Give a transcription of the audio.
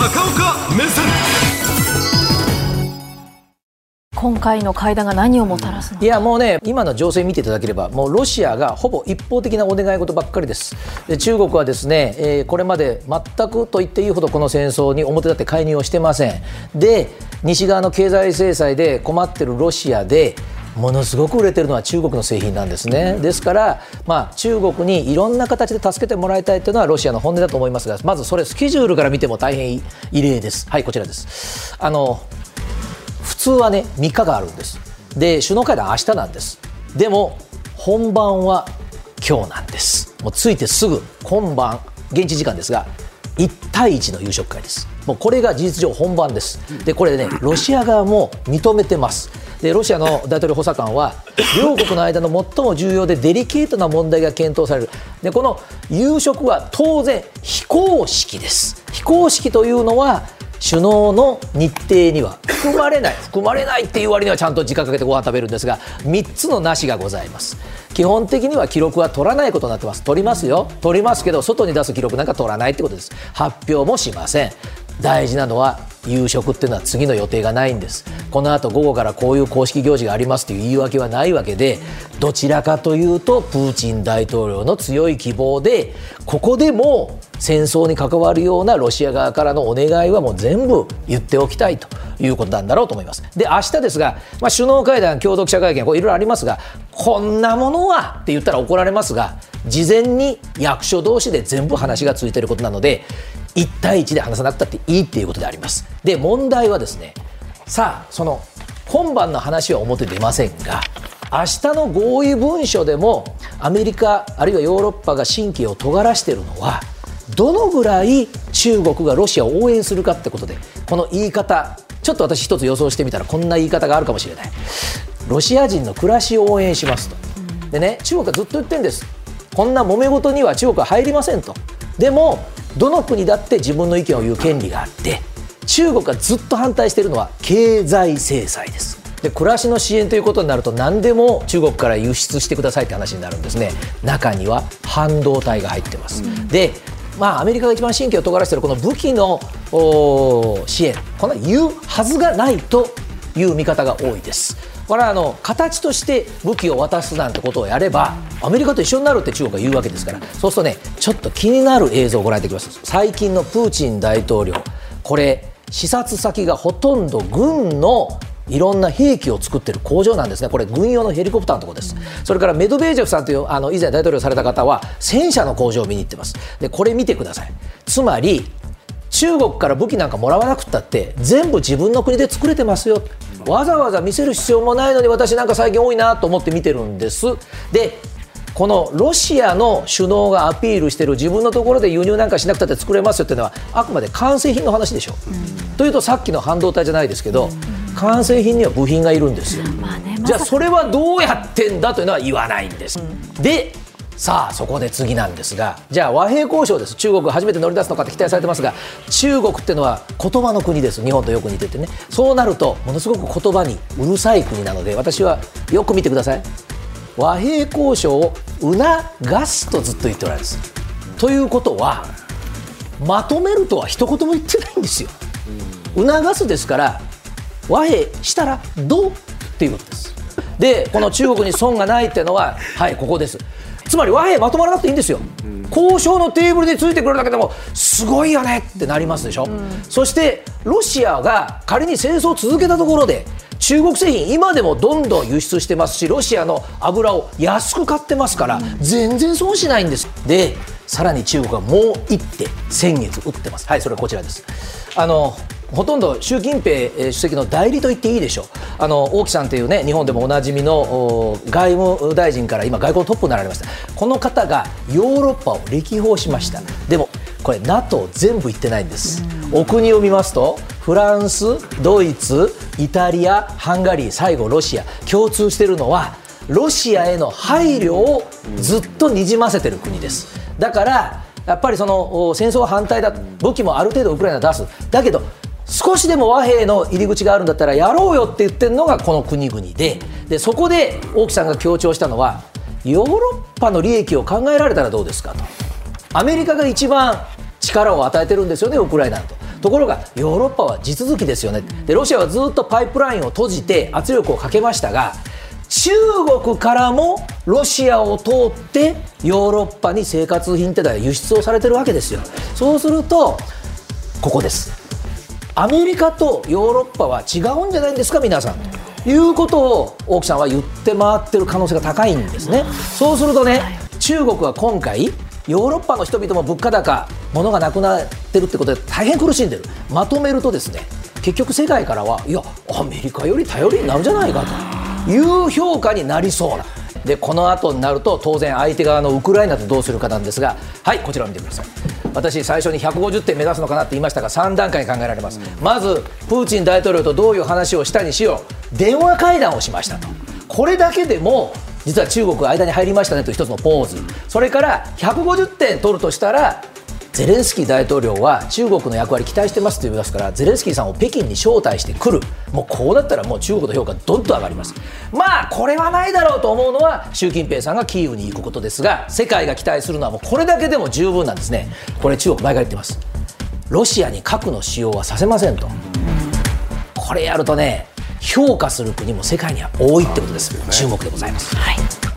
高岡目線今回の会談が何をもたらすのいやもうね、今の情勢見ていただければ、もうロシアがほぼ一方的なお願い事ばっかりです。で中国はですね、えーこれまで全くと言っていいほどこの戦争に表立って介入をしてません。で、西側の経済制裁で困ってるロシアで、ものすごく売れてるのは中国の製品なんですね。ですから、まあ、中国にいろんな形で助けてもらいたいというのはロシアの本音だと思いますが、まずそれ、スケジュールから見ても大変異例です。はい、こちらです。あの普通はね3日があるんですで首脳会談明日なんですでも本番は今日なんですもうついてすぐ今晩現地時間ですが1対1の夕食会ですもうこれが事実上本番ですでこれねロシア側も認めてますでロシアの大統領補佐官は両国の間の最も重要でデリケートな問題が検討される。でこの夕食は当然非公式です。非公式というのは首脳の日程には含まれない含まれないっていう割にはちゃんと時間かけてご飯食べるんですが3つのなしがございます。基本的には記録は取らないことになってます。取りますよ。取りますけど外に出す記録なんか取らないってことです。発表もしません。大事なのは夕食っていうのは次の予定がないんです。この後午後からこういう公式行事がありますという言い訳はないわけでどちらかというとプーチン大統領の強い希望でここでも戦争に関わるようなロシア側からのお願いはもう全部言っておきたいということなんだろうと思います。で明日ですが、まあ、首脳会談共同記者会見こういろいろありますがこんなものはって言ったら怒られますが事前に役所同士で全部話がついていることなので1対1で話さなくたっていいっていうことであります。で問題はですねさあその今晩の話は表に出ませんが明日の合意文書でもアメリカあるいはヨーロッパが神経を尖らしているのはどのぐらい中国がロシアを応援するかってことでこの言い方ちょっと私一つ予想してみたらこんな言い方があるかもしれない。ロシア人の暮らしを応援しますと。でね中国はずっと言ってるんです。こんな揉め事には中国は入りませんと。でもどの国だって自分の意見を言う権利があって中国がずっと反対しているのは経済制裁です。で暮らしの支援ということになると何でも中国から輸出してくださいって話になるんですね。中には半導体が入ってます、でまあアメリカが一番神経を尖らせているこの武器の支援。こんな言うはずがないという見方が多いですこれはあの形として武器を渡すなんてことをやればアメリカと一緒になるって中国が言うわけですから。そうするとねちょっと気になる映像をご覧いただきます。最近のプーチン大統領これ視察先がほとんど軍のいろんな兵器を作ってる工場なんですね、これ、軍用のヘリコプターのところです、それからメドベージェフさんというあの以前、大統領された方は、戦車の工場を見に行ってます、でこれ見てください、つまり、中国から武器なんかもらわなくったって、全部自分の国で作れてますよ、わざわざ見せる必要もないのに、私なんか最近多いなと思って見てるんです。でこのロシアの首脳がアピールしている自分のところで輸入なんかしなくたって作れますよっていうのはあくまで完成品の話でしょ。というとさっきの半導体じゃないですけど、完成品には部品がいるんですよ。まあねまさじゃあそれはどうやってんだというのは言わないんです。でさあそこで次なんですがじゃあ和平交渉です中国初めて乗り出すのかって期待されてますが中国っていうのは言葉の国です日本とよく似ててねそうなるとものすごく言葉にうるさい国なので私はよく見てください和平交渉を促すとずっと言っておられるんです。ということはまとめるとは一言も言ってないんですよ。促すですから和平したらどうっていうことです。でこの中国に損がないっていうのははいここです。つまり和平まとまらなくていいんですよ。交渉のテーブルについてくれるだけでもすごいよねってなりますでしょ、そしてロシアが仮に戦争を続けたところで中国製品今でもどんどん輸出してますしロシアの油を安く買ってますから、全然損しないんです。でさらに中国はもう一手先月打ってます。はいそれはこちらです。あのほとんど習近平えー主席の代理と言っていいでしょう。あの王毅さんというね日本でもおなじみのお外務大臣から今外交トップになられました。この方がヨーロッパを歴訪しました。でもこれ NATO 全部行ってないんです。お国を見ますとフランスドイツイタリアハンガリー最後ロシア共通しているのはロシアへの配慮をずっとにじませてる国です。だからやっぱりその戦争反対だ武器もある程度ウクライナ出す。だけど少しでも和平の入り口があるんだったらやろうよって言ってるのがこの国々で。でそこで王毅さんが強調したのはヨーロッパの利益を考えられたらどうですかと。アメリカが一番力を与えてるんですよねウクライナと。ところがヨーロッパは地続きですよね。でロシアはずっとパイプラインを閉じて圧力をかけましたが中国からもロシアを通ってヨーロッパに生活品ってのは輸出をされてるわけですよ。そうするとここです。アメリカとヨーロッパは違うんじゃないんですか皆さん。ということを大木さんは言って回ってる可能性が高いんですね。そうするとね中国は今回ヨーロッパの人々も物価高物がなくなってるってことで大変苦しんでる。まとめるとですね結局世界からはいやアメリカより頼りになるんじゃないかと。いう評価になりそうな。でこの後になると当然相手側のウクライナとどうするかなんですがはいこちらを見てください。私最初に150点目指すのかなって言いましたが3段階考えられます、まずプーチン大統領とどういう話をしたにしよう。電話会談をしましたと。これだけでも実は中国が間に入りましたねという一つのポーズ。それから150点取るとしたらゼレンスキー大統領は中国の役割期待してますと言いますからゼレンスキーさんを北京に招待してくる。もうこうなったらもう中国の評価どんと上がります。まあこれはないだろうと思うのは習近平さんがキーウに行くことですが世界が期待するのはもうこれだけでも十分なんですね。これ中国前から言ってます。ロシアに核の使用はさせませんと。これやるとね評価する国も世界には多いってことです。注目でございます。はい